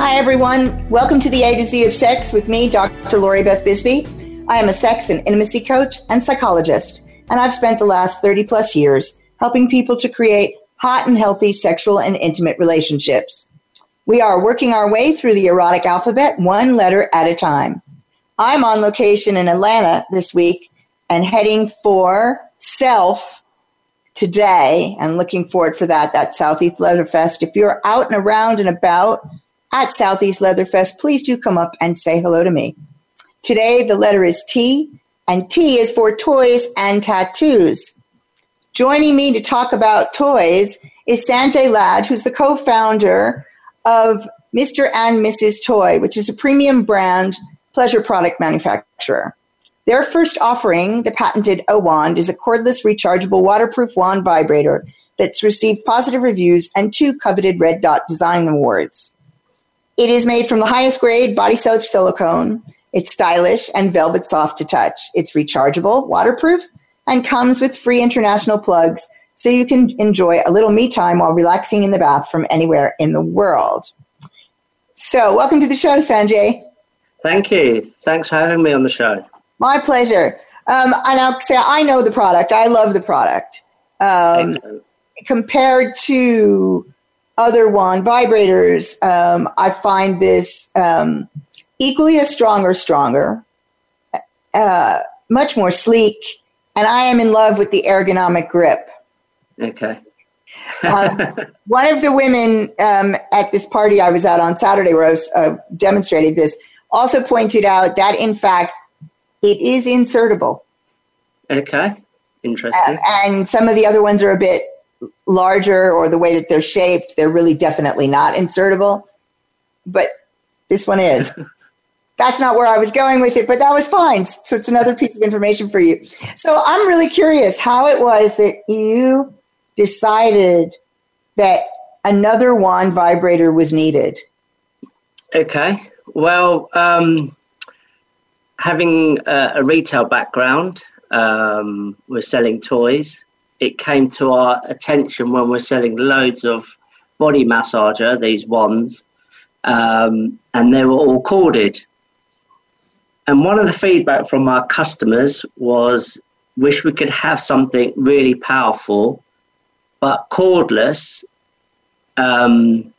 Hi, everyone. Welcome to the A to Z of Sex with me, Dr. Lori Beth Bisbey. I am a sex and intimacy coach and psychologist, and I've spent the last 30 plus years helping people to create hot and healthy sexual and intimate relationships. We are working our way through the erotic alphabet one letter at a time. I'm on location in Atlanta this week and heading for Self today and looking forward for that, that Southeast Leather Fest. If you're out and around and about, at Southeast Leatherfest, please do come up and say hello to me. Today, the letter is T, and T is for toys and tattoos. Joining me to talk about toys is Sanjay Ladd, who's the co founder of Mr. and Mrs. Toy, which is a premium brand pleasure product manufacturer. Their first offering, the patented O Wand, is a cordless, rechargeable, waterproof wand vibrator that's received positive reviews and two coveted Red Dot Design Awards. It is made from the highest grade body safe silicone. It's stylish and velvet soft to touch. It's rechargeable, waterproof, and comes with free international plugs so you can enjoy a little me time while relaxing in the bath from anywhere in the world. So, welcome to the show, Sanjay. Thank you. Thanks for having me on the show. My pleasure. Um, and I'll say I know the product. I love the product. Um, compared to other wand vibrators, um, I find this um, equally as strong or stronger, uh, much more sleek, and I am in love with the ergonomic grip. Okay. uh, one of the women um, at this party I was at on Saturday, where I was uh, demonstrated this, also pointed out that in fact it is insertable. Okay, interesting. and some of the other ones are a bit larger or the way that they're shaped, they're really definitely not insertable. But this one is. That's not where I was going with it, but that was fine. So it's another piece of information for you. So I'm really curious how it was that you decided that another wand vibrator was needed. Okay. Well, um, having a, a, retail background, um, we're selling toys it came to our attention when we're selling loads of body massager, these wands, um, and they were all corded. And one of the feedback from our customers was, wish we could have something really powerful, but cordless, um,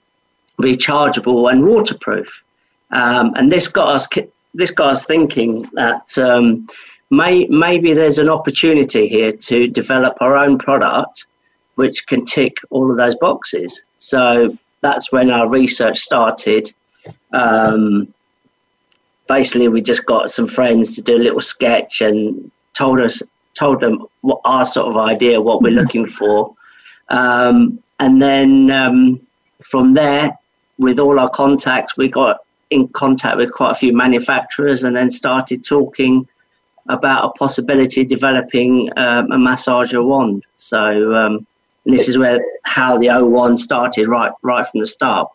rechargeable, and waterproof. Um, and this got us this got us thinking that um, may, maybe there's an opportunity here to develop our own product which can tick all of those boxes. So that's when our research started. Um, basically, we just got some friends to do a little sketch and told us told them what our sort of idea, what we're looking for, um, and then um, from there, with all our contacts, we got in contact with quite a few manufacturers, and then started talking about a possibility of developing um, a massager wand. So um, this is where how the O wand started right right from the start.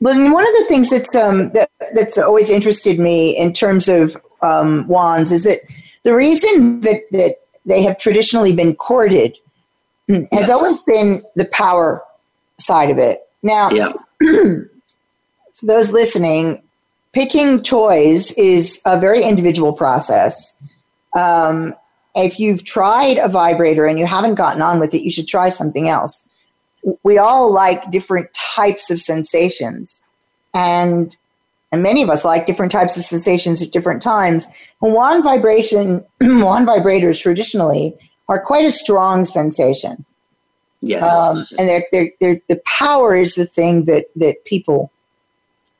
Well, one of the things that's um, that, that's always interested me in terms of um, wands is that the reason that, that they have traditionally been corded has yes. always been the power side of it. Now, yeah. for those listening, picking toys is a very individual process. Um, if you've tried a vibrator and you haven't gotten on with it, you should try something else. We all like different types of sensations, and and many of us like different types of sensations at different times. And wand vibration, wand vibrators traditionally are quite a strong sensation. Yes. Um, and they're, they're, they're, the power is the thing that, that people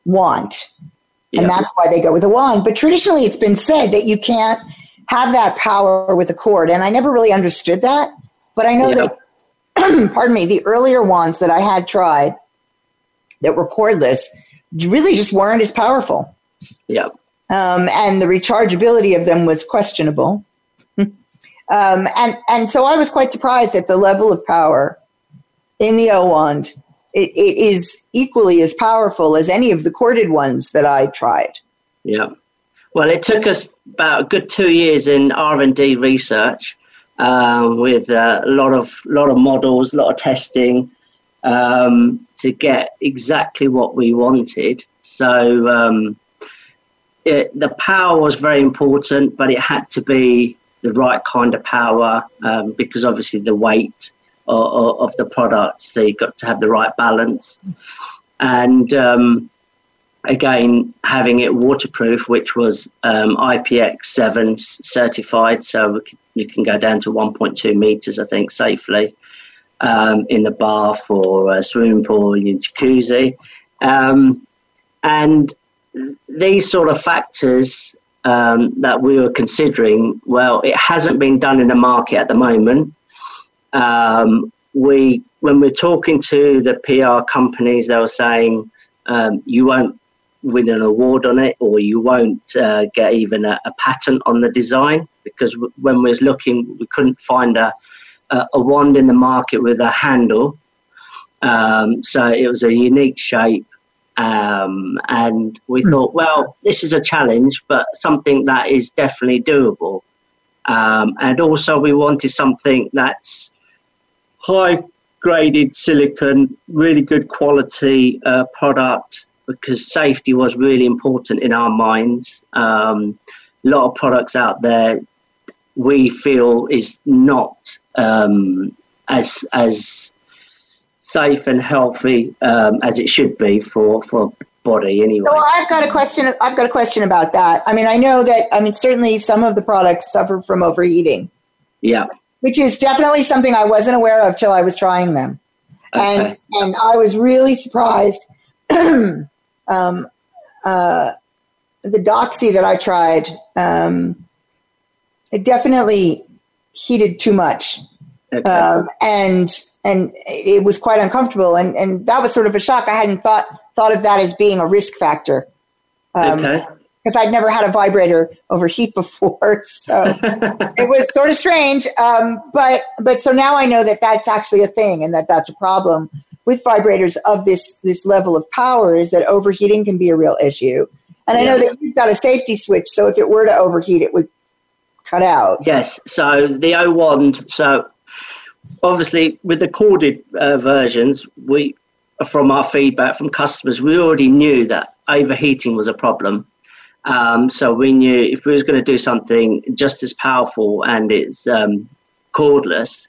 want. And that's why they go with a wand. But traditionally, it's been said that you can't have that power with a cord. And I never really understood that. But I know yeah. that, pardon me, the earlier ones that I had tried that were cordless really just weren't as powerful. Yeah. Um, and the rechargeability of them was questionable. um, and, and so I was quite surprised at the level of power in the O wand. It, it is equally as powerful as any of the corded ones that I tried. Yeah. Well, it took us about a good two years in R and D research uh, with a lot of lot of models, a lot of testing um, to get exactly what we wanted. So um, it, the power was very important, but it had to be the right kind of power um, because obviously the weight of, of, the product, so you've got to have the right balance. And um, again, having it waterproof, which was um, IPX7 certified, so you can go down to 1.2 meters, I think, safely um, in the bath or swimming pool in jacuzzi. Um, and these sort of factors um, that we were considering, well, it hasn't been done in the market at the moment. Um, we, when we're talking to the PR companies, they were saying um, you won't win an award on it, or you won't uh, get even a, a, patent on the design because w- when we was looking, we couldn't find a, a, a wand in the market with a handle. Um, so it was a unique shape um, and we mm. thought, well, this is a challenge, but something that is definitely doable. Um, and also, we wanted something that's high graded silicon, really good quality uh, product because safety was really important in our minds. Um, a lot of products out there we feel is not um, as as safe and healthy um, as it should be for for body anyway. So I've got a question. I've got a question about that. I mean, I know that. I mean, certainly some of the products suffer from overheating. Yeah. Which is definitely something I wasn't aware of till I was trying them, okay. and and I was really surprised. um, uh, the Doxy that I tried, um, it definitely heated too much, okay. um, and and it was quite uncomfortable. And, and that was sort of a shock. I hadn't thought thought of that as being a risk factor. Um, okay. Because I'd never had a vibrator overheat before, so it was sort of strange. Um, but but so now I know that that's actually a thing, and that that's a problem with vibrators of this this level of power. Is that overheating can be a real issue, and I know that you've got a safety switch, so if it were to overheat, it would cut out. Yes. So the O wand. So obviously with the corded uh, versions, we from our feedback from customers, we already knew that overheating was a problem. Um, so we knew if we was going to do something just as powerful and it's um, cordless,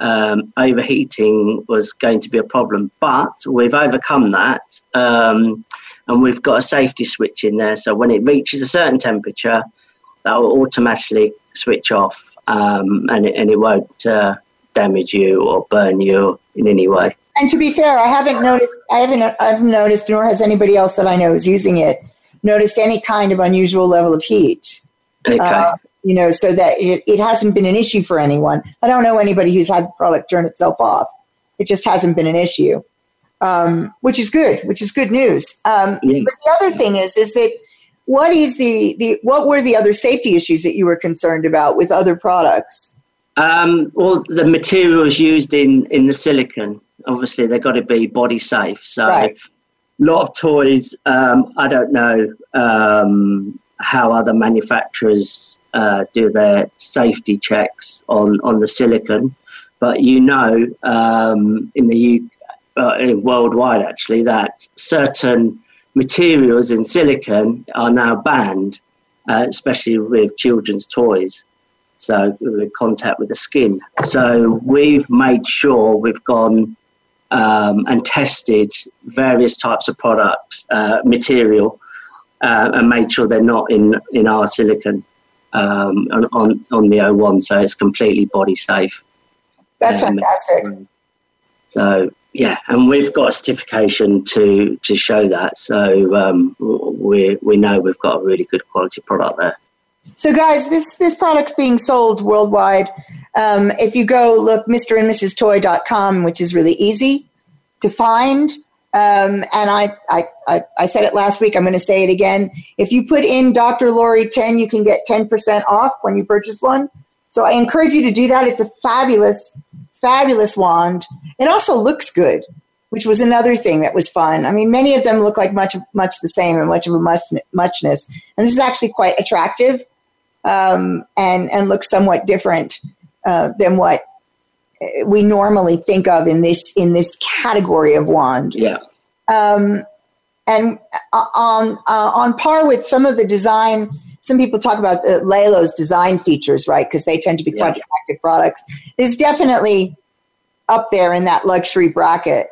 um, overheating was going to be a problem. But we've overcome that, um, and we've got a safety switch in there. So when it reaches a certain temperature, that will automatically switch off, um, and it, and it won't. Uh, damage you or burn you in any way. And to be fair, I haven't noticed. I haven't. I've noticed, nor has anybody else that I know is using it noticed any kind of unusual level of heat. Okay. Uh, you know, so that it, it hasn't been an issue for anyone. I don't know anybody who's had the product turn itself off. It just hasn't been an issue, um, which is good. Which is good news. Um, yeah. But the other thing is, is that what is the the what were the other safety issues that you were concerned about with other products? Um, well, the materials used in, in the silicon, obviously, they've got to be body safe. So, right. a lot of toys, um, I don't know um, how other manufacturers uh, do their safety checks on, on the silicon, but you know, um, in the U- uh, worldwide actually, that certain materials in silicon are now banned, uh, especially with children's toys. So with contact with the skin. So we've made sure we've gone um, and tested various types of products, uh, material, uh, and made sure they're not in, in our silicon um, on, on the O wand, so it's completely body safe. That's um, fantastic. So yeah, and we've got a certification to to show that. So um, we we know we've got a really good quality product there. So, guys, this this product's being sold worldwide. Um, if you go look Mr. and Mrs. Toy.com, which is really easy to find. Um, and I, I, I, I, said it last week. I'm going to say it again. If you put in Dr. Lori 10, you can get 10% off when you purchase one. So I encourage you to do that. It's a fabulous, fabulous wand. It also looks good, which was another thing that was fun. I mean, many of them look like much, much the same and much of a much, muchness. And this is actually quite attractive um, and and looks somewhat different uh, than what we normally think of in this in this category of wand. Yeah. Um, and uh, on uh, on par with some of the design. Some people talk about the Lelo's design features, right? Because they tend to be quite yeah. attractive products. Is definitely up there in that luxury bracket.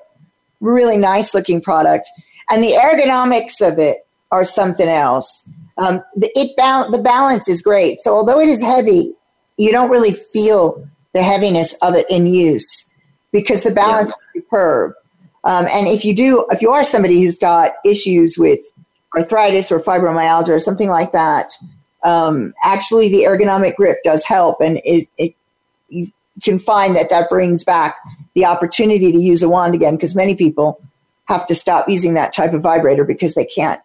Really nice looking product, and the ergonomics of it are something else. Um, the, it ba- the balance is great. So although it is heavy, you don't really feel the heaviness of it in use because the balance yeah. is superb. Um, and if you do, if you are somebody who's got issues with arthritis or fibromyalgia or something like that, um, actually the ergonomic grip does help, and it, it, you can find that that brings back the opportunity to use a wand again because many people have to stop using that type of vibrator because they can't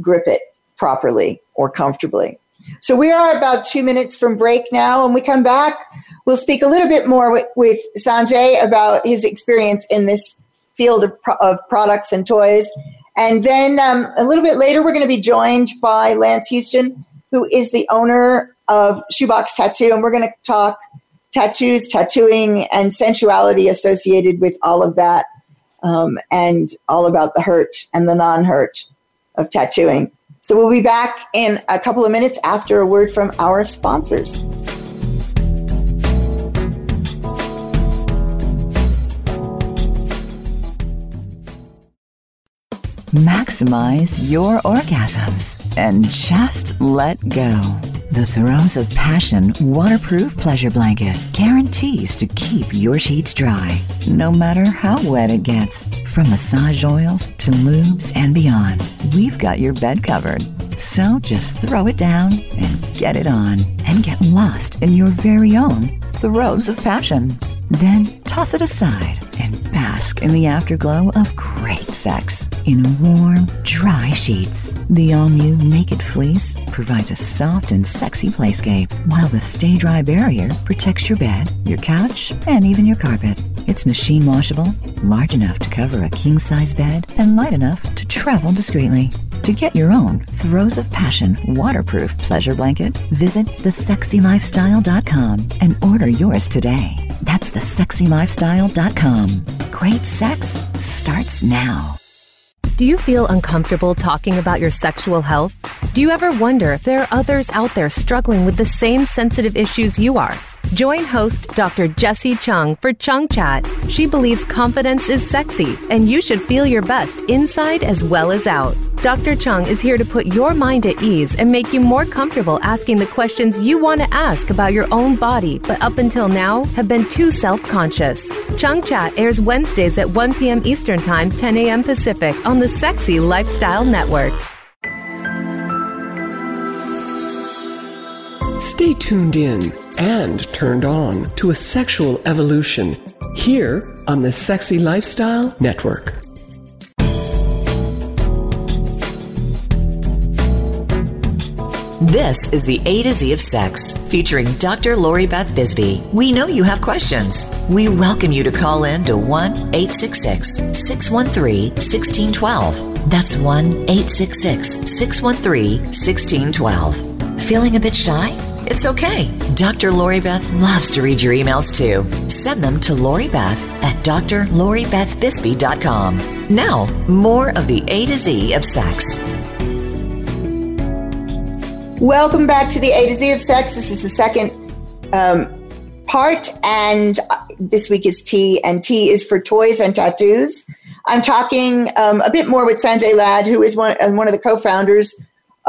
grip it properly or comfortably. So we are about two minutes from break now. When we come back, we'll speak a little bit more with, with Sanjay about his experience in this field of, of products and toys. And then um, a little bit later, we're going to be joined by Lance Houston, who is the owner of Shoebox Tattoo. And we're going to talk tattoos, tattooing, and sensuality associated with all of that, um, and all about the hurt and the non hurt of tattooing. So we'll be back in a couple of minutes after a word from our sponsors. Maximize your orgasms and just let go. The Throes of Passion waterproof pleasure blanket guarantees to keep your sheets dry, no matter how wet it gets. From massage oils to lubes and beyond, we've got your bed covered. So just throw it down and get it on, and get lost in your very own Throes of Passion. Then toss it aside and bask in the afterglow of great sex in warm, dry sheets. The all new Naked Fleece provides a soft and sexy playscape, while the Stay Dry barrier protects your bed, your couch, and even your carpet. It's machine washable, large enough to cover a king size bed, and light enough to travel discreetly. To get your own Throes of Passion waterproof pleasure blanket, visit thesexylifestyle.com and order yours today. That's thesexylifestyle.com. Great sex starts now. Do you feel uncomfortable talking about your sexual health? Do you ever wonder if there are others out there struggling with the same sensitive issues you are? Join host Dr. Jessie Chung for Chung Chat. She believes confidence is sexy, and you should feel your best inside as well as out. Dr. Chung is here to put your mind at ease and make you more comfortable asking the questions you want to ask about your own body, but up until now have been too self conscious. Chung Chat airs Wednesdays at 1 p.m. Eastern Time, 10 a.m. Pacific on the Sexy Lifestyle Network. Stay tuned in and turned on to a sexual evolution here on the Sexy Lifestyle Network. This is the A to Z of Sex, featuring Dr. Lori Beth Bisbey. We know you have questions. We welcome you to call in to 1 866 613 1612. That's 1 866 613 1612. Feeling a bit shy? It's okay. Dr. Lori Beth loves to read your emails too. Send them to Lori Beth at drloribethbisbey.com. Now, more of the A to Z of sex. Welcome back to the A to Z of sex. This is the second um, part, and uh, this week is T, and T is for toys and tattoos. I'm talking um, a bit more with Sanjay Ladd, who is one, uh, one of the co founders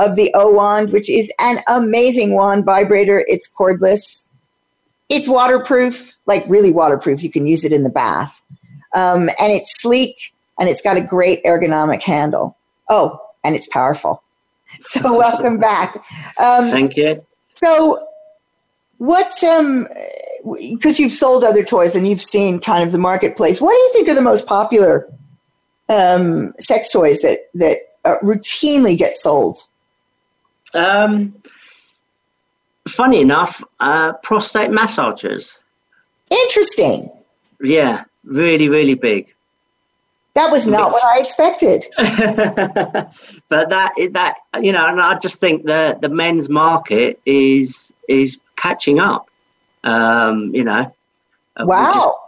of the O wand, which is an amazing wand vibrator. It's cordless. It's waterproof, like really waterproof. You can use it in the bath. Um, and it's sleek and it's got a great ergonomic handle. Oh, and it's powerful. So welcome back. Um, Thank you. So what um because you've sold other toys and you've seen kind of the marketplace what do you think are the most popular um, sex toys that that uh, routinely get sold um, funny enough, uh, prostate massagers. Interesting. Yeah, really, really big. That was not what I expected. but that that you know, and I just think the the men's market is is catching up. Um, you know, wow.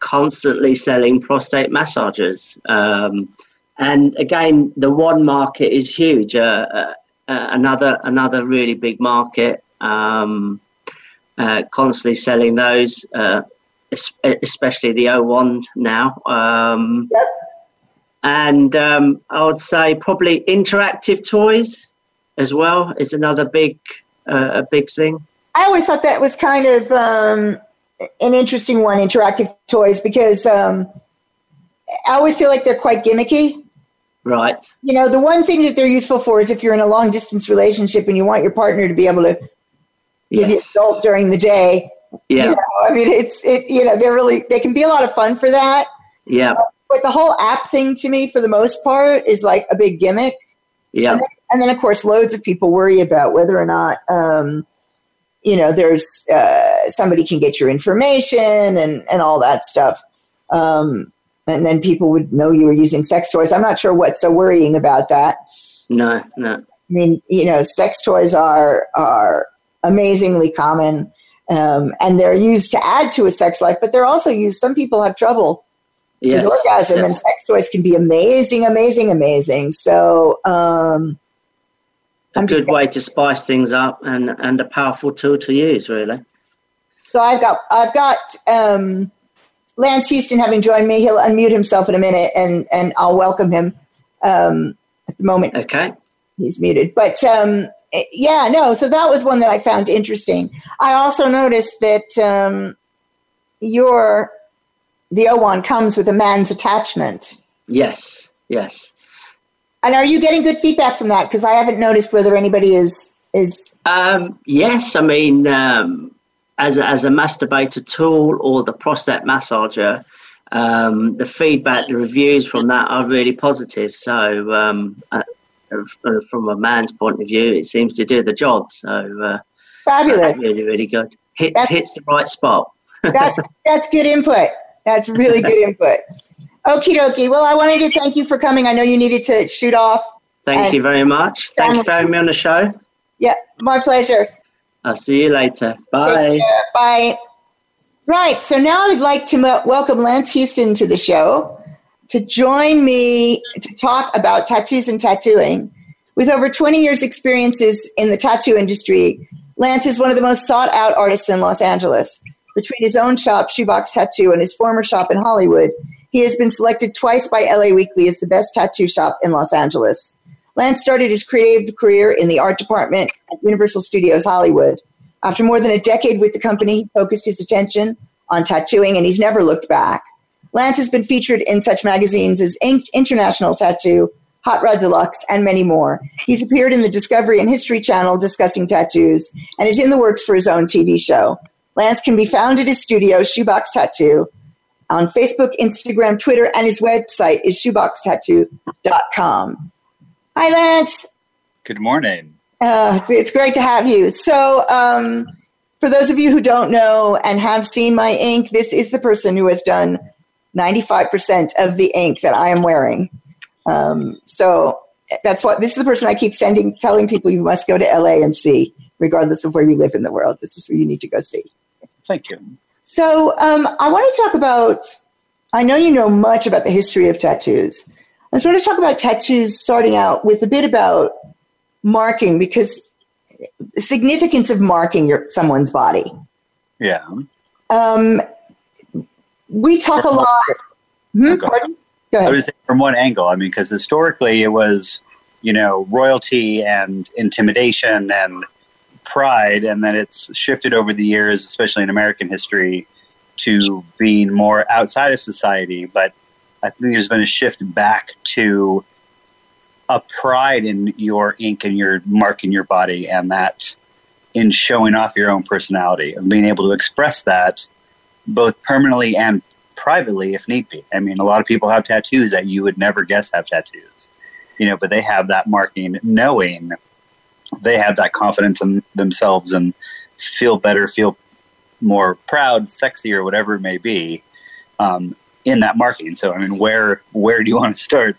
constantly selling prostate massagers. Um, and again, the one market is huge. Uh, uh, uh another another really big market. Um, uh, constantly selling those, uh, especially the O wand now. Um, yep. And um, I would say probably interactive toys as well is another big a big thing. I always thought that was kind of um, an interesting one, interactive toys, because um, I always feel like they're quite gimmicky. Right. You know, the one thing that they're useful for is if you're in a long distance relationship and you want your partner to be able to give yes. you adult during the day. Yeah. You know, I mean, it's, it, you know, they're really, they can be a lot of fun for that. Yeah. But the whole app thing to me, for the most part, is like a big gimmick. Yeah. And then, and then of course, loads of people worry about whether or not, um, you know, there's uh, somebody can get your information and, and all that stuff. Um, and then people would know you were using sex toys. I'm not sure what's so worrying about that. No, no. I mean, you know, sex toys are are amazingly common, um, and they're used to add to a sex life, but they're also used. Some people have trouble yes. with orgasm, yes. and sex toys can be amazing, amazing, amazing. So, um, a I'm good way to spice things up, and and a powerful tool to use, really. So I've got I've got um, Lance Houston having joined me. He'll unmute himself in a minute, and and I'll welcome him um, at the moment. Okay, he's muted. But um, yeah, no. So that was one that I found interesting. I also noticed that um, your the O wand comes with a man's attachment. Yes, yes. And are you getting good feedback from that? Because I haven't noticed whether anybody is is. Um, yes, I mean, um, as a, as a masturbator tool or the prostate massager, um, the feedback, the reviews from that are really positive. So, um, uh, uh, from a man's point of view, it seems to do the job. So, uh, fabulous, really, really good. Hit, hits the right spot. that's that's good input. That's really good input. Okie dokie. Well, I wanted to thank you for coming. I know you needed to shoot off. Thank you very much. Thanks for having me on the show. Yeah, my pleasure. I'll see you later. Bye. Bye. Right. So now I'd like to welcome Lance Houston to the show to join me to talk about tattoos and tattooing. With over 20 years' experiences in the tattoo industry, Lance is one of the most sought out artists in Los Angeles. Between his own shop, Shoebox Tattoo, and his former shop in Hollywood, he has been selected twice by LA Weekly as the best tattoo shop in Los Angeles. Lance started his creative career in the art department at Universal Studios Hollywood. After more than a decade with the company, he focused his attention on tattooing and he's never looked back. Lance has been featured in such magazines as Inked International Tattoo, Hot Rod Deluxe, and many more. He's appeared in the Discovery and History Channel discussing tattoos and is in the works for his own TV show. Lance can be found at his studio, Shoebox Tattoo, on Facebook, Instagram, Twitter, and his website is shoeboxtattoo.com. Hi, Lance. Good morning. Uh, it's great to have you. So, um, for those of you who don't know and have seen my ink, this is the person who has done 95% of the ink that I am wearing. Um, so that's what this is the person I keep sending, telling people you must go to LA and see, regardless of where you live in the world. This is where you need to go see. Thank you. So um, I want to talk about. I know you know much about the history of tattoos. I want to talk about tattoos starting out with a bit about marking because the significance of marking your someone's body. Yeah. Um, we talk from a lot. Hmm? Go ahead. Go ahead. I was from one angle. I mean, because historically it was, you know, royalty and intimidation and pride, and then it's shifted over the years, especially in American history, to being more outside of society. But I think there's been a shift back to a pride in your ink and your mark in your body, and that in showing off your own personality and being able to express that both permanently and privately if need be. I mean, a lot of people have tattoos that you would never guess have tattoos, you know, but they have that marking knowing they have that confidence in themselves and feel better, feel more proud, sexy, or whatever it may be. Um, in that marketing. So, I mean, where where do you want to start?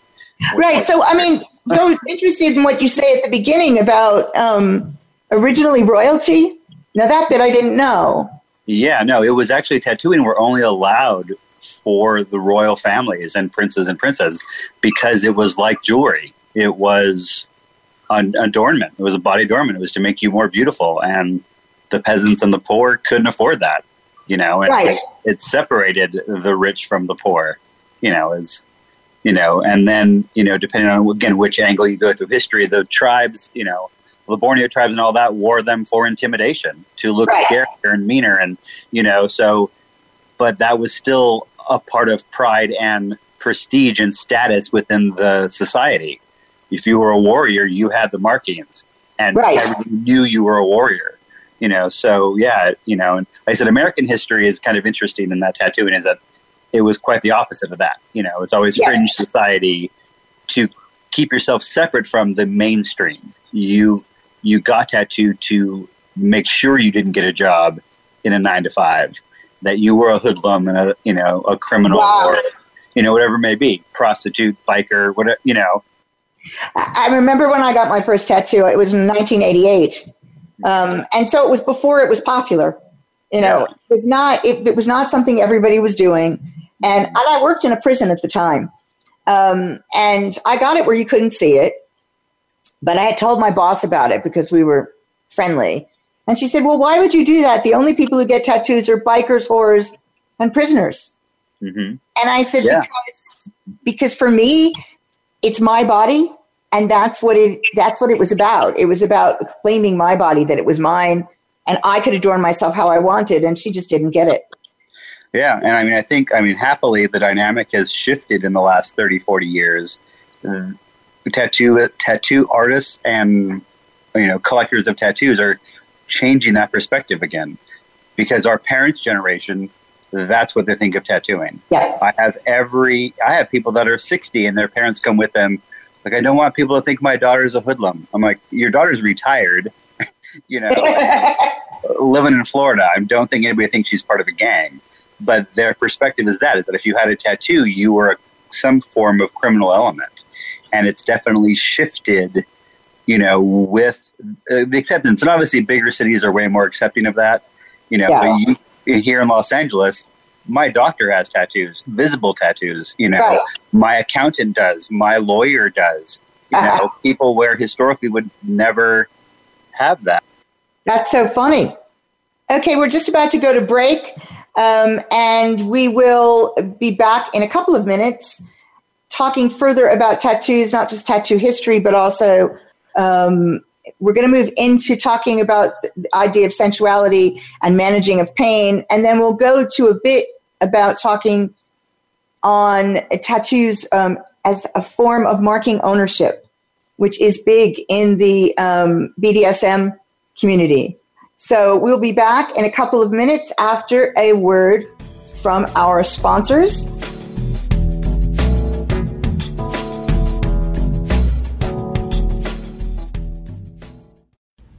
Right. So, I mean, so interested in what you say at the beginning about um, originally royalty. Now, that bit I didn't know. Yeah, no, it was actually tattooing were only allowed for the royal families and princes and princesses because it was like jewelry. It was an adornment. It was a body adornment. It was to make you more beautiful, and the peasants and the poor couldn't afford that. You know, and right. it, it separated the rich from the poor. You know, as you know, and then you know, depending on again which angle you go through history, the tribes, you know, the Borneo tribes and all that wore them for intimidation to look right. scarier and meaner, and you know, so, but that was still a part of pride and prestige and status within the society. If you were a warrior, you had the markings, and right. everyone knew you were a warrior. You know, so yeah, you know, and like I said, American history is kind of interesting in that tattooing is that it was quite the opposite of that. You know, it's always yes. fringe society to keep yourself separate from the mainstream. You you got tattooed to make sure you didn't get a job in a nine to five, that you were a hoodlum and a you know a criminal wow. or you know whatever it may be, prostitute, biker, whatever you know. I remember when I got my first tattoo. It was in 1988, um, and so it was before it was popular. You know, yeah. it was not it, it, was not something everybody was doing, and, and I worked in a prison at the time, um, and I got it where you couldn't see it, but I had told my boss about it because we were friendly, and she said, "Well, why would you do that? The only people who get tattoos are bikers, whores, and prisoners." Mm-hmm. And I said, yeah. "Because because for me, it's my body." And that's what it that's what it was about. It was about claiming my body, that it was mine, and I could adorn myself how I wanted, and she just didn't get it. Yeah, and I mean, I think, I mean, happily, the dynamic has shifted in the last 30, 40 years. Uh, tattoo tattoo artists and you know collectors of tattoos are changing that perspective again because our parents' generation, that's what they think of tattooing. Yeah. I have every, I have people that are 60 and their parents come with them. Like, I don't want people to think my daughter's a hoodlum. I'm like, your daughter's retired you know, living in Florida, I don't think anybody thinks she's part of a gang. But their perspective is that, is that if you had a tattoo, you were a, some form of criminal element. And it's definitely shifted, you know, with uh, the acceptance. And obviously, bigger cities are way more accepting of that. You know, yeah. you, here in Los Angeles, my doctor has tattoos, visible tattoos. You know, right. my accountant does, my lawyer does. You uh-huh. know, people where historically would never have that. That's so funny. Okay, we're just about to go to break, um, and we will be back in a couple of minutes talking further about tattoos, not just tattoo history, but also um, we're going to move into talking about the idea of sensuality and managing of pain, and then we'll go to a bit about talking on tattoos um, as a form of marking ownership which is big in the um, BDSM community. So we'll be back in a couple of minutes after a word from our sponsors.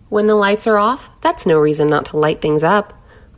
When the lights are off, that's no reason not to light things up.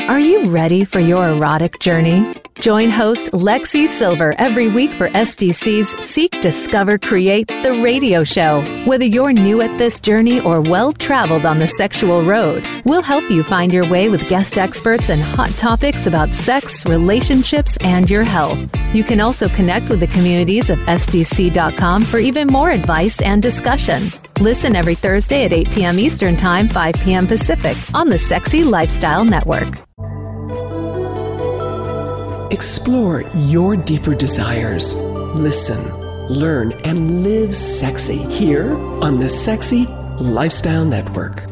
Are you ready for your erotic journey? Join host Lexi Silver every week for SDC's Seek, Discover, Create, the radio show. Whether you're new at this journey or well traveled on the sexual road, we'll help you find your way with guest experts and hot topics about sex, relationships, and your health. You can also connect with the communities of SDC.com for even more advice and discussion. Listen every Thursday at 8 p.m. Eastern Time, 5 p.m. Pacific on the Sexy Lifestyle Network. Explore your deeper desires. Listen, learn, and live sexy here on the Sexy Lifestyle Network.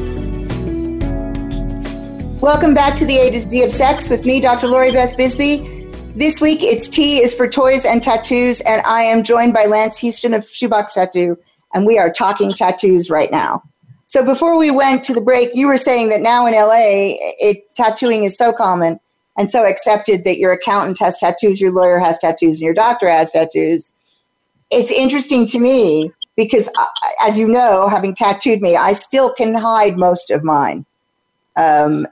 Welcome back to the A to Z of Sex with me, Dr. Lori Beth Bisbey. This week, it's T is for toys and tattoos, and I am joined by Lance Houston of Shoebox Tattoo, and we are talking tattoos right now. So before we went to the break, you were saying that now in LA, it, tattooing is so common and so accepted that your accountant has tattoos, your lawyer has tattoos, and your doctor has tattoos. It's interesting to me because, uh, as you know, having tattooed me, I still can hide most of mine. Um,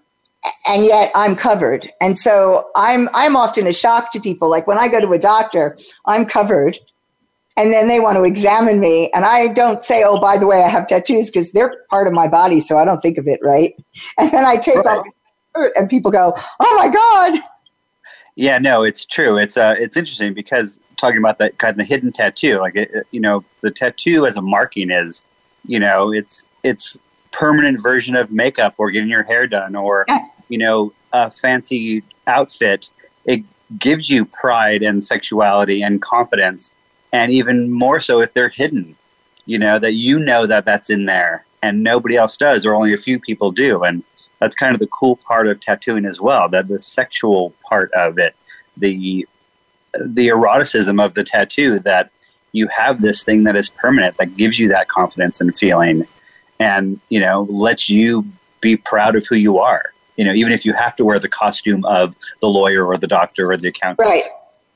and yet I'm covered. And so I'm I'm often a shock to people. Like when I go to a doctor, I'm covered. And then they want to examine me. And I don't say, oh, by the way, I have tattoos because they're part of my body. So I don't think of it, right? And then I take right. off and people go, oh my God. Yeah, no, it's true. It's uh, it's interesting because talking about that kind of hidden tattoo, like it, you know, the tattoo as a marking is, you know, it's it's permanent version of makeup or getting your hair done or you know a fancy outfit it gives you pride and sexuality and confidence and even more so if they're hidden you know that you know that that's in there and nobody else does or only a few people do and that's kind of the cool part of tattooing as well that the sexual part of it the the eroticism of the tattoo that you have this thing that is permanent that gives you that confidence and feeling and you know lets you be proud of who you are you know even if you have to wear the costume of the lawyer or the doctor or the accountant right.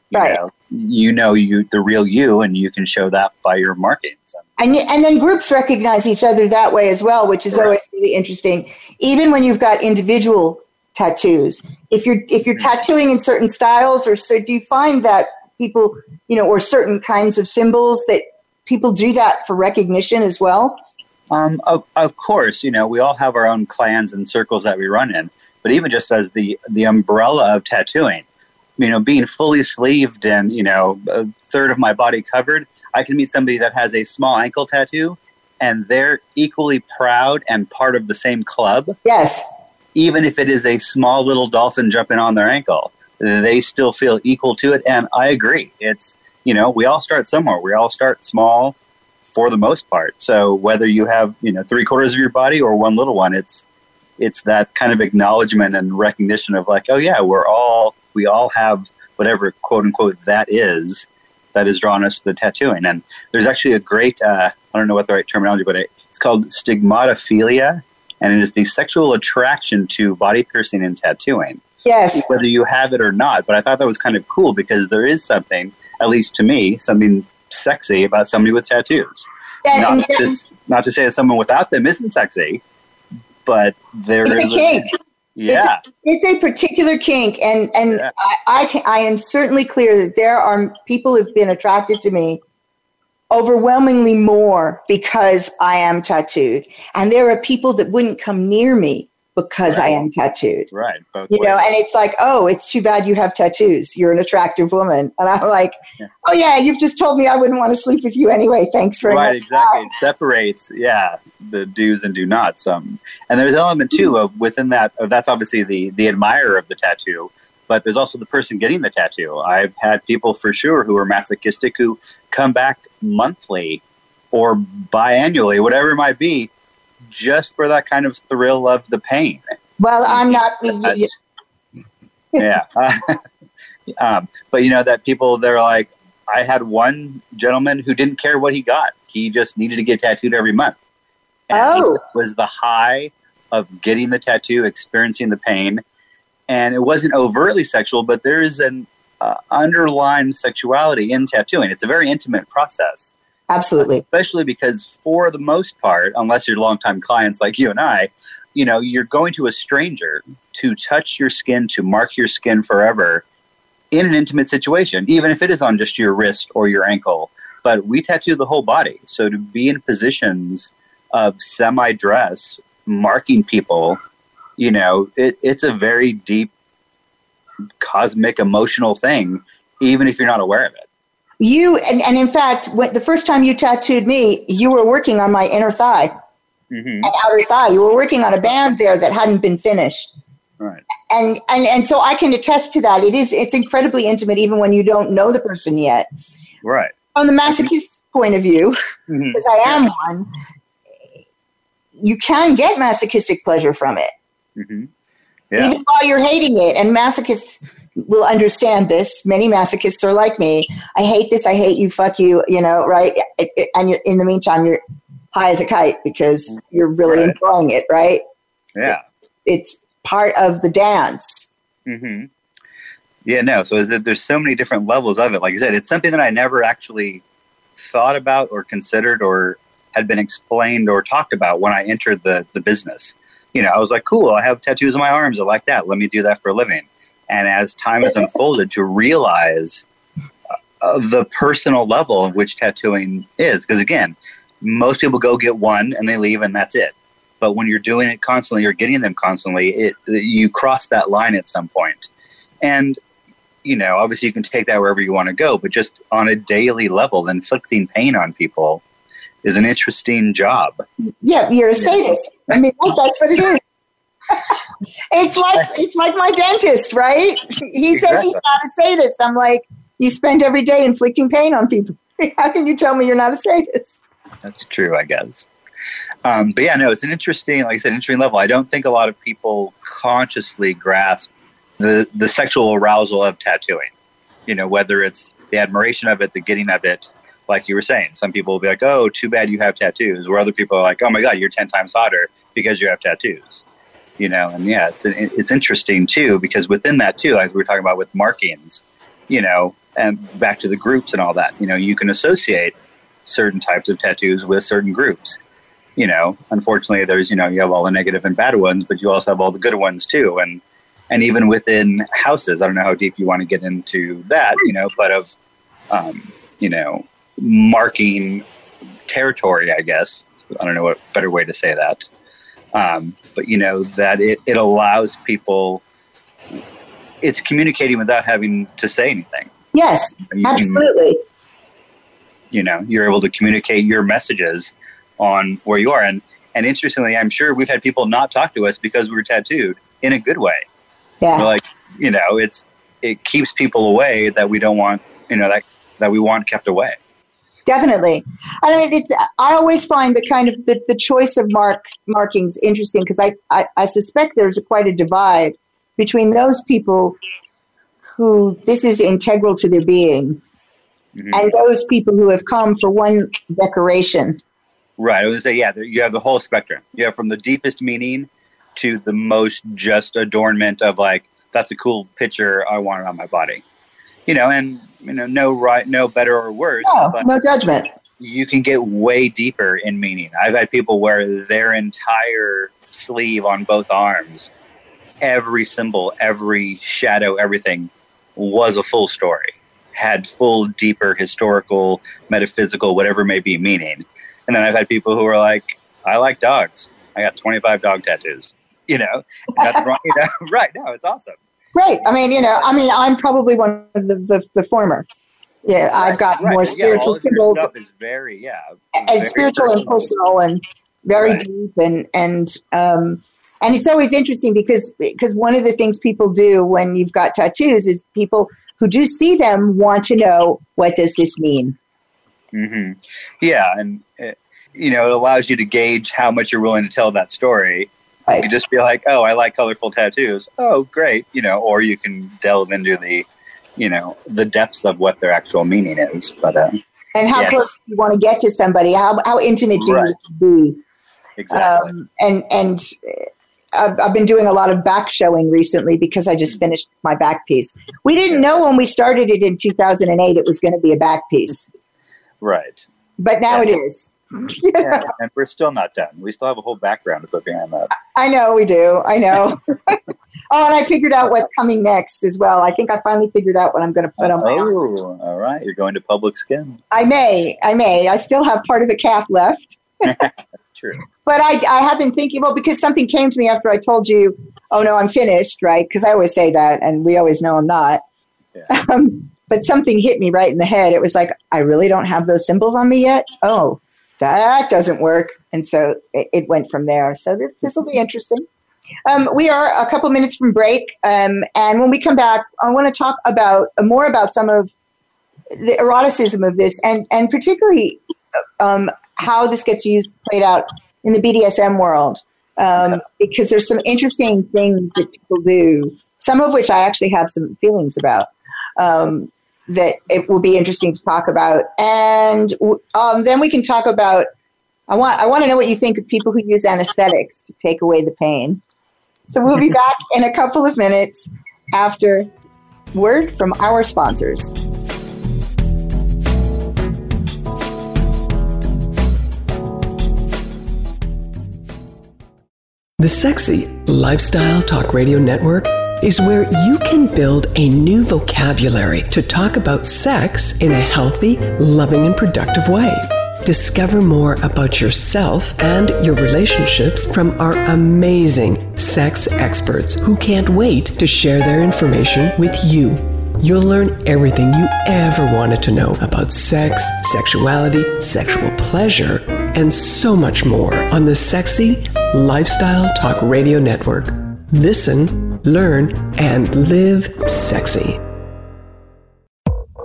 you right. know, you know you the real you and you can show that by your markings and, and then groups recognize each other that way as well which is always really interesting. Even when you've got individual tattoos if you're if you're mm-hmm. tattooing in certain styles or so do you find that people you know or certain kinds of symbols that people do that for recognition as well um, of, of course, you know, we all have our own clans and circles that we run in, but even just as the, the umbrella of tattooing, you know, being fully sleeved and, you know, a third of my body covered, I can meet somebody that has a small ankle tattoo and they're equally proud and part of the same club. Yes. Even if it is a small little dolphin jumping on their ankle, they still feel equal to it. And I agree. It's, you know, we all start somewhere. We all start small for the most part. So whether you have you know three quarters of your body or one little one, it's it's that kind of acknowledgement and recognition of like, oh yeah, we're all we all have whatever quote unquote that is that is drawn us to the tattooing. And there's actually a great uh, I don't know what the right terminology, but it's called stigmatophilia, and it is the sexual attraction to body piercing and tattooing. Yes, whether you have it or not. But I thought that was kind of cool because there is something, at least to me, something sexy about somebody with tattoos. Yeah, not, to, not to say that someone without them isn't sexy, but there is a kink. A, yeah, it's a, it's a, particular kink, and and yeah. I I, can, I am certainly clear that there are people who've been attracted to me overwhelmingly more because I am tattooed, and there are people that wouldn't come near me because right. I am tattooed. Right. Both you ways. know, and it's like, oh, it's too bad you have tattoos. You're an attractive woman. And I'm like, yeah. oh, yeah, you've just told me I wouldn't want to sleep with you anyway. Thanks very right, much. Right, exactly. It separates, yeah, the do's and do nots. Um, and there's an element, too, of within that, of that's obviously the, the admirer of the tattoo. But there's also the person getting the tattoo. I've had people for sure who are masochistic who come back monthly or biannually, whatever it might be, just for that kind of thrill of the pain. Well, I'm not. yeah. um, but you know that people they're like, I had one gentleman who didn't care what he got. He just needed to get tattooed every month. And oh, was the high of getting the tattoo, experiencing the pain, and it wasn't overtly sexual, but there is an uh, underlying sexuality in tattooing. It's a very intimate process. Absolutely. Especially because for the most part, unless you're longtime clients like you and I, you know, you're going to a stranger to touch your skin, to mark your skin forever in an intimate situation, even if it is on just your wrist or your ankle. But we tattoo the whole body. So to be in positions of semi dress, marking people, you know, it, it's a very deep, cosmic, emotional thing, even if you're not aware of it you and, and in fact when, the first time you tattooed me you were working on my inner thigh mm-hmm. and outer thigh you were working on a band there that hadn't been finished Right. And and and so I can attest to that. It is it's incredibly intimate even when you don't know the person yet. Right. From the masochist point of view, mm-hmm. because I am one, you can get masochistic pleasure from it. Mm-hmm. Yeah. Even while you're hating it. And masochists will understand this. Many masochists are like me. I hate this. I hate you. Fuck you. You know, right? And in the meantime, you're high as a kite because you're really right. enjoying it, right? Yeah. It's part of the dance. Mm-hmm. Yeah, no. So there's so many different levels of it. Like I said, it's something that I never actually thought about or considered or had been explained or talked about when I entered the the business. You know, I was like, cool, I have tattoos on my arms. I like that. Let me do that for a living. And as time has unfolded, to realize uh, the personal level of which tattooing is, because again, most people go get one and they leave and that's it. But when you're doing it constantly you're getting them constantly, it you cross that line at some. And you know, obviously you can take that wherever you want to go, but just on a daily level, inflicting pain on people is an interesting job. Yeah, you're a sadist. I mean, that's what it is. It's like it's like my dentist, right? He says he's not a sadist. I'm like, you spend every day inflicting pain on people. How can you tell me you're not a sadist? That's true, I guess. Um, but yeah, no, it's an interesting, like I said, interesting level. I don't think a lot of people consciously grasp the the sexual arousal of tattooing. You know, whether it's the admiration of it, the getting of it, like you were saying. Some people will be like, "Oh, too bad you have tattoos," where other people are like, "Oh my god, you're ten times hotter because you have tattoos." You know, and yeah, it's it's interesting too because within that too, as we were talking about with markings, you know, and back to the groups and all that, you know, you can associate certain types of tattoos with certain groups. You know, unfortunately, there's you know you have all the negative and bad ones, but you also have all the good ones too, and and even within houses, I don't know how deep you want to get into that, you know, but of um, you know marking territory, I guess. I don't know what better way to say that. Um, but you know that it, it allows people it's communicating without having to say anything. Yes you absolutely. Can, you know you're able to communicate your messages on where you are. And and interestingly i'm sure we've had people not talk to us because we were tattooed in a good way. Yeah. We're like you know it's it keeps people away that we don't want you know that that we want kept away definitely. I mean, it's, I always find the kind of the, the choice of mark markings interesting because I, I, I suspect there's a, quite a divide between those people who this is integral to their being mm-hmm. and those people who have come for one decoration. Right. I was say, yeah, you have the whole spectrum. You have from the deepest meaning to the most just adornment of like, that's a cool picture. I want it on my body. You know, and you know, no right, no better or worse. No, no judgment. You can get way deeper in meaning. I've had people wear their entire sleeve on both arms, every symbol, every shadow, everything was a full story, had full, deeper historical, metaphysical, whatever may be meaning. And then I've had people who are like, I like dogs. I got 25 dog tattoos. You know, that's wrong. You know, right. No, it's awesome. Right. I mean, you know, I mean, I'm probably one of the, the, the former. Yeah, I've got right. more spiritual symbols. Is very, yeah, and very spiritual personal. and personal and very right. deep and and um, and it's always interesting because because one of the things people do when you've got tattoos is people who do see them want to know what does this mean. Mm-hmm. Yeah, and it, you know, it allows you to gauge how much you're willing to tell that story Right. You can just be like, "Oh, I like colorful tattoos." Oh, great, you know. Or you can delve into the, you know, the depths of what their actual meaning is. But uh, and how yeah. close do you want to get to somebody? How how intimate do right. you be? Exactly. Um, and and I've, I've, been doing a lot of back showing recently because I just finished my back piece. We didn't know when we started it in 2008 it was going to be a back piece. Right. But now yeah. it is yeah, and we're still not done. We still have a whole background to put behind that. I know we do. I know. oh, and I figured out what's coming next as well. I think I finally figured out what I'm going to put on my. Oh, all right. You're going to public skin. I may. I may. I still have part of the calf left. True. But I, I have been thinking, well, because something came to me after I told you, oh no, I'm finished, right? Because I always say that, and we always know I'm not. Yeah. Um, but something hit me right in the head. It was like, I really don't have those symbols on me yet. Oh, that doesn't work. And so it, it went from there. So this will be interesting. Um, we are a couple minutes from break, um, and when we come back, I want to talk about uh, more about some of the eroticism of this, and and particularly um, how this gets used played out in the BDSM world, um, because there's some interesting things that people do, some of which I actually have some feelings about. Um, that it will be interesting to talk about, and um, then we can talk about I want I want to know what you think of people who use anesthetics to take away the pain. So we'll be back in a couple of minutes after word from our sponsors. The Sexy Lifestyle Talk Radio Network is where you can build a new vocabulary to talk about sex in a healthy, loving, and productive way. Discover more about yourself and your relationships from our amazing sex experts who can't wait to share their information with you. You'll learn everything you ever wanted to know about sex, sexuality, sexual pleasure, and so much more on the Sexy Lifestyle Talk Radio Network. Listen, learn, and live sexy.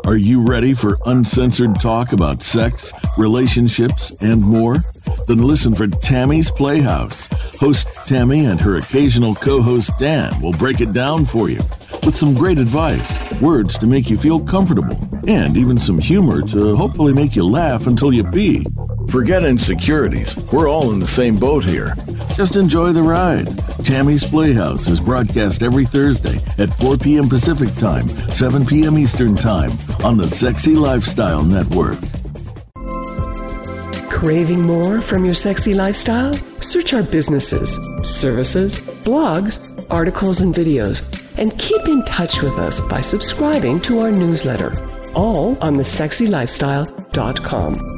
Are you ready for uncensored talk about sex, relationships, and more? Then listen for Tammy's Playhouse. Host Tammy and her occasional co host Dan will break it down for you with some great advice, words to make you feel comfortable, and even some humor to hopefully make you laugh until you pee. Forget insecurities. We're all in the same boat here. Just enjoy the ride. Tammy's Playhouse is broadcast every Thursday at 4 p.m. Pacific Time, 7 p.m. Eastern Time on the Sexy Lifestyle Network. Craving more from your sexy lifestyle? Search our businesses, services, blogs, articles, and videos, and keep in touch with us by subscribing to our newsletter, all on thesexylifestyle.com.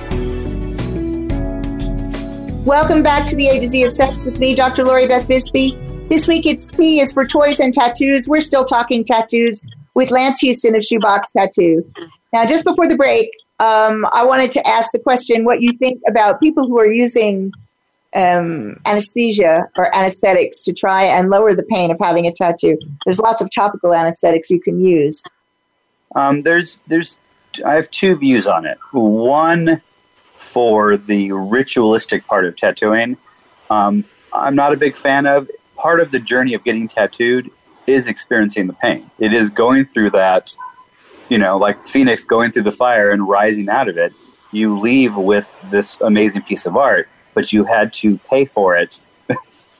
Welcome back to the A to Z of Sex with me, Dr. Lori Beth Bisbey. This week it's T is for toys and tattoos. We're still talking tattoos with Lance Houston of Shoebox Tattoo. Now, just before the break, um, I wanted to ask the question what you think about people who are using um, anesthesia or anesthetics to try and lower the pain of having a tattoo. There's lots of topical anesthetics you can use. Um, there's, there's, I have two views on it. One, for the ritualistic part of tattooing, um, I'm not a big fan of. Part of the journey of getting tattooed is experiencing the pain. It is going through that, you know, like Phoenix going through the fire and rising out of it. You leave with this amazing piece of art, but you had to pay for it,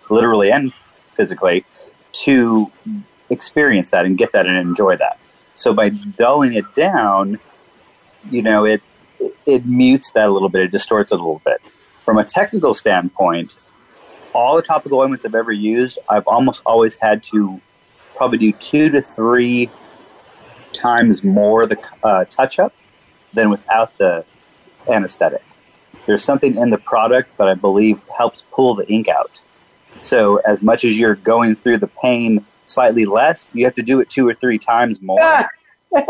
literally and physically, to experience that and get that and enjoy that. So by dulling it down, you know, it it mutes that a little bit, it distorts it a little bit. From a technical standpoint, all the topical ointments I've ever used, I've almost always had to probably do two to three times more the uh, touch up than without the anesthetic. There's something in the product that I believe helps pull the ink out. So, as much as you're going through the pain slightly less, you have to do it two or three times more.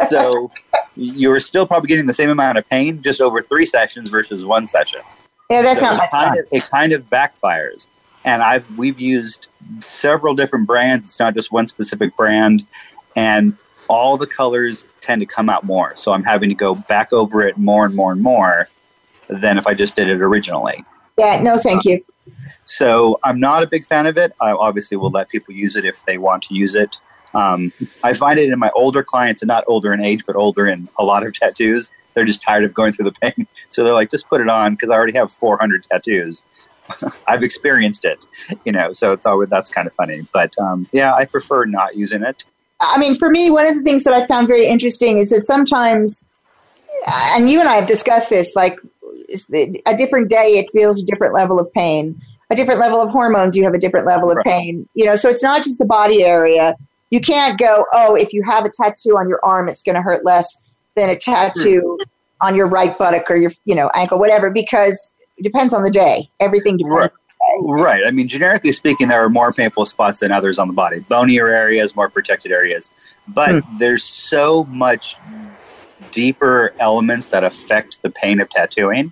So you're still probably getting the same amount of pain just over three sessions versus one session. Yeah, that's so not much kind. Of, it kind of backfires. And I've we've used several different brands. It's not just one specific brand, and all the colors tend to come out more. So I'm having to go back over it more and more and more than if I just did it originally. Yeah, no, thank you. So I'm not a big fan of it. I obviously will let people use it if they want to use it. Um, I find it in my older clients, and not older in age, but older in a lot of tattoos. They're just tired of going through the pain, so they're like, just put it on because I already have 400 tattoos. I've experienced it, you know. So it's always that's kind of funny, but um, yeah, I prefer not using it. I mean, for me, one of the things that I found very interesting is that sometimes, and you and I have discussed this, like a different day it feels a different level of pain. A different level of hormones, you have a different level of right. pain. You know, so it's not just the body area. You can't go, oh, if you have a tattoo on your arm, it's going to hurt less than a tattoo mm. on your right buttock or your, you know, ankle, whatever, because it depends on the day. Everything depends. Right. Right. I mean, generically speaking, there are more painful spots than others on the body. Bonier areas, more protected areas. But hmm. there's so much deeper elements that affect the pain of tattooing.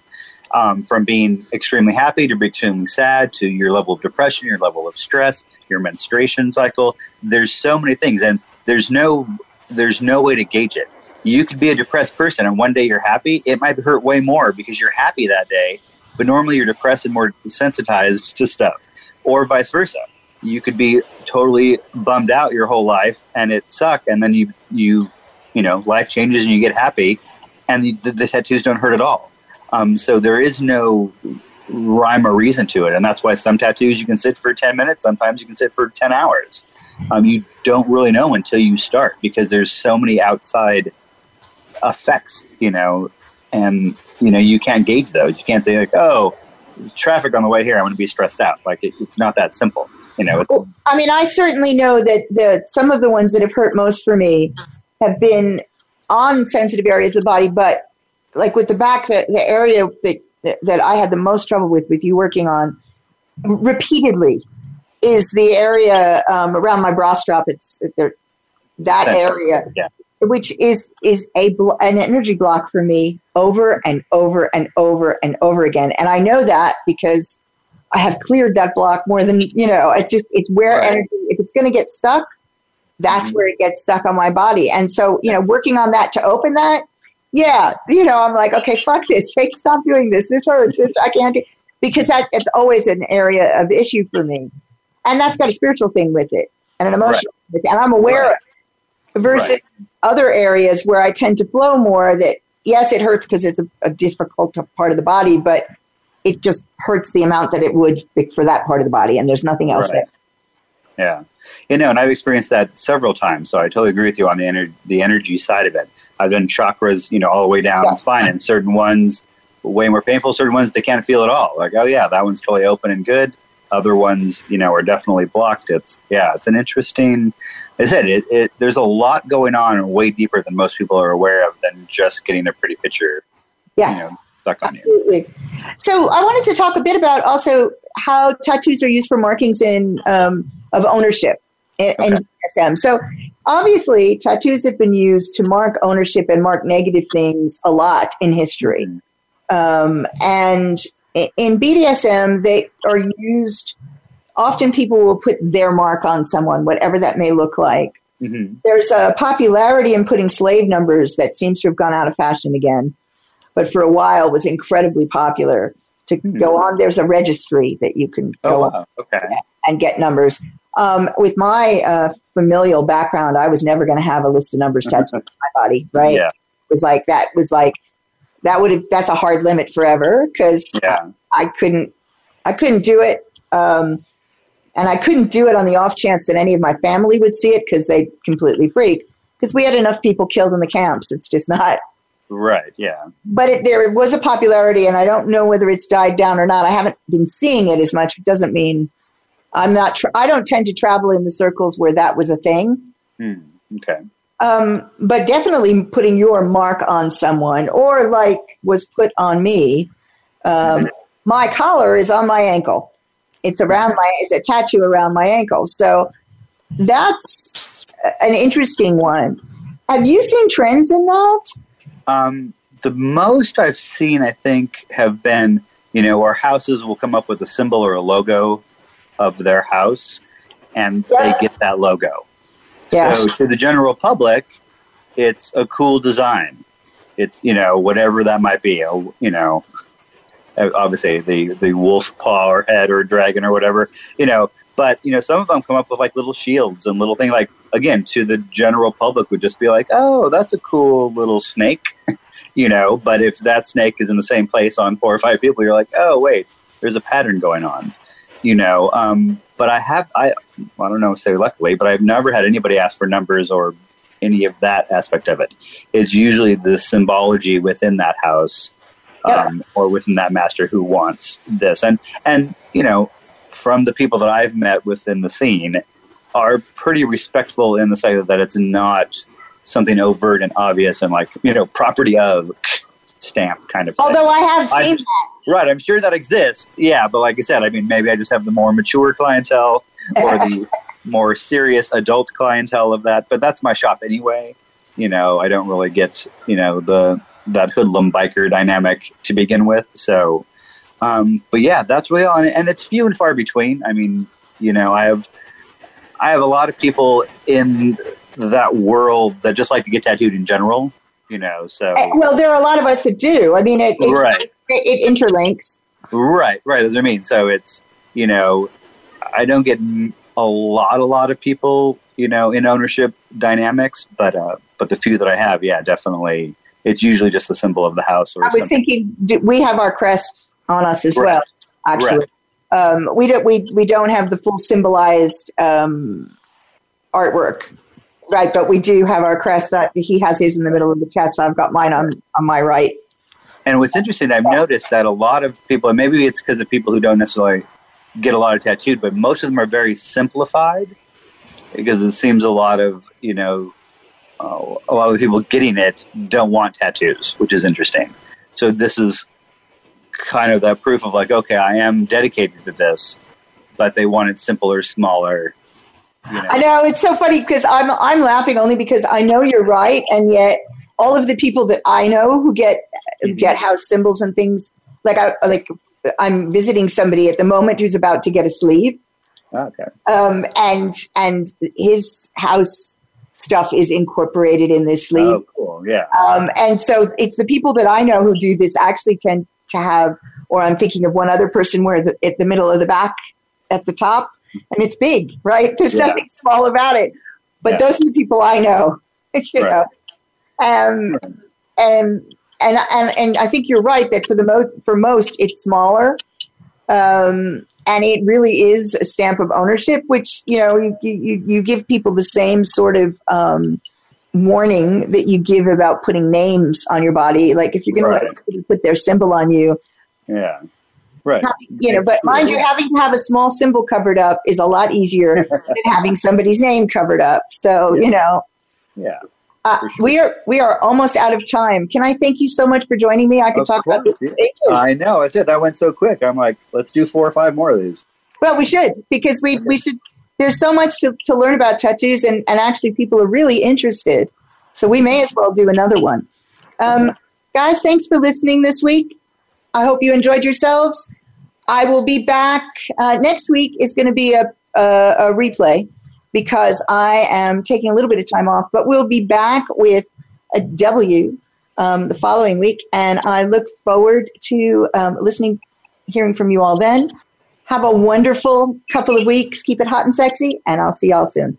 Um, from being extremely happy to being extremely sad to your level of depression, your level of stress, your menstruation cycle. There's so many things, and there's no there's no way to gauge it. You could be a depressed person, and one day you're happy. It might hurt way more because you're happy that day, but normally you're depressed and more sensitized to stuff, or vice versa. You could be totally bummed out your whole life and it suck, and then you you you know life changes and you get happy, and the, the tattoos don't hurt at all. Um, so there is no rhyme or reason to it, and that's why some tattoos you can sit for ten minutes, sometimes you can sit for ten hours. Um, you don't really know until you start because there's so many outside effects, you know, and you know you can't gauge those. You can't say like, oh, traffic on the way here, I'm going to be stressed out. Like it, it's not that simple. You know. I mean, I certainly know that the some of the ones that have hurt most for me have been on sensitive areas of the body, but like with the back, the, the area that that I had the most trouble with, with you working on repeatedly, is the area um, around my bra strap. It's that That's area. Yeah which is is a an energy block for me over and over and over and over again and i know that because i have cleared that block more than you know it just it's where right. energy if it's going to get stuck that's mm-hmm. where it gets stuck on my body and so you know working on that to open that yeah you know i'm like okay fuck this. Take stop doing this. This hurts. This i can't do because that it's always an area of issue for me. And that's got a spiritual thing with it and an emotional right. and i'm aware right. of it versus right. other areas where I tend to flow more that yes, it hurts because it's a, a, difficult part of the body, but it just hurts the amount that it would for that part of the body, and there's nothing else there. Yeah, you know, and I've experienced that several times. So I totally agree with you on the ener- the energy side of it. I've done chakras, you know, all the way down yeah. the spine, and certain ones way more painful. Certain ones they can't feel at all. Like, oh yeah, that one's totally open and good. Other ones, you know, are definitely blocked. It's yeah, it's an interesting I said, it, it, there's a lot going on and way deeper than most people are aware of than just getting a pretty picture. Yeah. You know, stuck on absolutely. You. So I wanted to talk a bit about also how tattoos are used for markings in um, of ownership and, okay. and. So obviously, tattoos have been used to mark ownership and mark negative things a lot in history. Mm-hmm. Um, and in BDSM, they are used often people will put their mark on someone, whatever that may look like. Mm-hmm. There's a popularity in putting slave numbers that seems to have gone out of fashion again, but for a while was incredibly popular. To mm-hmm. go on, there's a registry that you can oh, go wow. okay. and get numbers. Um, with my uh, familial background, I was never going to have a list of numbers tattooed on my body. Right? Yeah. It was like that. Was like that would have. That's a hard limit forever because yeah. I, I couldn't. I couldn't do it. Um, and I couldn't do it on the off chance that any of my family would see it because they'd completely freak. Because we had enough people killed in the camps. It's just not. Right, yeah. But it, there was a popularity, and I don't know whether it's died down or not. I haven't been seeing it as much. It doesn't mean I'm not, tra- I don't tend to travel in the circles where that was a thing. Mm, okay. Um, but definitely putting your mark on someone, or like was put on me. Um, my collar is on my ankle. It's around my, it's a tattoo around my ankle. So that's an interesting one. Have you seen trends in that? Um, the most I've seen, I think, have been, you know, our houses will come up with a symbol or a logo of their house and yeah. they get that logo. Yeah. So to the general public, it's a cool design. It's, you know, whatever that might be, a, you know, obviously the the wolf paw or head or dragon or whatever, you know. But you know, some of them come up with like little shields and little things. Like again, to the general public, would just be like, "Oh, that's a cool little snake," you know. But if that snake is in the same place on four or five people, you're like, "Oh, wait, there's a pattern going on," you know. Um, but I have, I, I don't know, say luckily, but I've never had anybody ask for numbers or any of that aspect of it. It's usually the symbology within that house um, or within that master who wants this. And and you know, from the people that I've met within the scene, are pretty respectful in the sense that it's not something overt and obvious and like you know property of stamp kind of. Thing. Although I have seen I, that. Right, I'm sure that exists. Yeah, but like I said, I mean, maybe I just have the more mature clientele or the more serious adult clientele of that. But that's my shop anyway. You know, I don't really get you know the that hoodlum biker dynamic to begin with. So, um, but yeah, that's really all, and it's few and far between. I mean, you know, I have I have a lot of people in that world that just like to get tattooed in general. You know, so eh, well, there are a lot of us that do. I mean, it it, right. it, it interlinks. Right, right. That's what I mean. So it's you know, I don't get a lot, a lot of people, you know, in ownership dynamics, but uh, but the few that I have, yeah, definitely, it's usually just the symbol of the house. Or I was something. thinking, we have our crest on us as right. well. Actually, right. Um, we don't we we don't have the full symbolized um, artwork, right? But we do have our crest. That he has his in the middle of the chest. I've got mine on on my right. And what's interesting, I've noticed that a lot of people, and maybe it's because of people who don't necessarily get a lot of tattooed, but most of them are very simplified because it seems a lot of you know uh, a lot of the people getting it don't want tattoos, which is interesting. So this is kind of that proof of like, okay, I am dedicated to this, but they want it simpler, smaller. You know. I know it's so funny because I'm I'm laughing only because I know you're right, and yet all of the people that I know who get mm-hmm. get house symbols and things like I like I'm visiting somebody at the moment who's about to get a sleeve. Okay. Um, and and his house stuff is incorporated in this sleeve. Oh, cool. Yeah. Um, and so it's the people that I know who do this actually tend to have, or I'm thinking of one other person where the, at the middle of the back at the top, and it's big, right? There's yeah. nothing small about it. But yeah. those are the people I know, you right. know. Um, and and and and I think you're right that for the most for most it's smaller, um, and it really is a stamp of ownership, which you know you you, you give people the same sort of um, warning that you give about putting names on your body. Like if you're going right. to put their symbol on you, yeah. Right. You know, but mind you, having to have a small symbol covered up is a lot easier than having somebody's name covered up. So, yeah. you know. Yeah. Uh, sure. We are we are almost out of time. Can I thank you so much for joining me? I could of talk course, about this. Yeah. I know. I said that went so quick. I'm like, let's do four or five more of these. Well, we should because we we should. There's so much to, to learn about tattoos, and and actually, people are really interested. So we may as well do another one. Um, guys, thanks for listening this week. I hope you enjoyed yourselves. I will be back uh, next week. Is going to be a, a, a replay because I am taking a little bit of time off, but we'll be back with a W um, the following week. And I look forward to um, listening, hearing from you all then. Have a wonderful couple of weeks. Keep it hot and sexy, and I'll see y'all soon.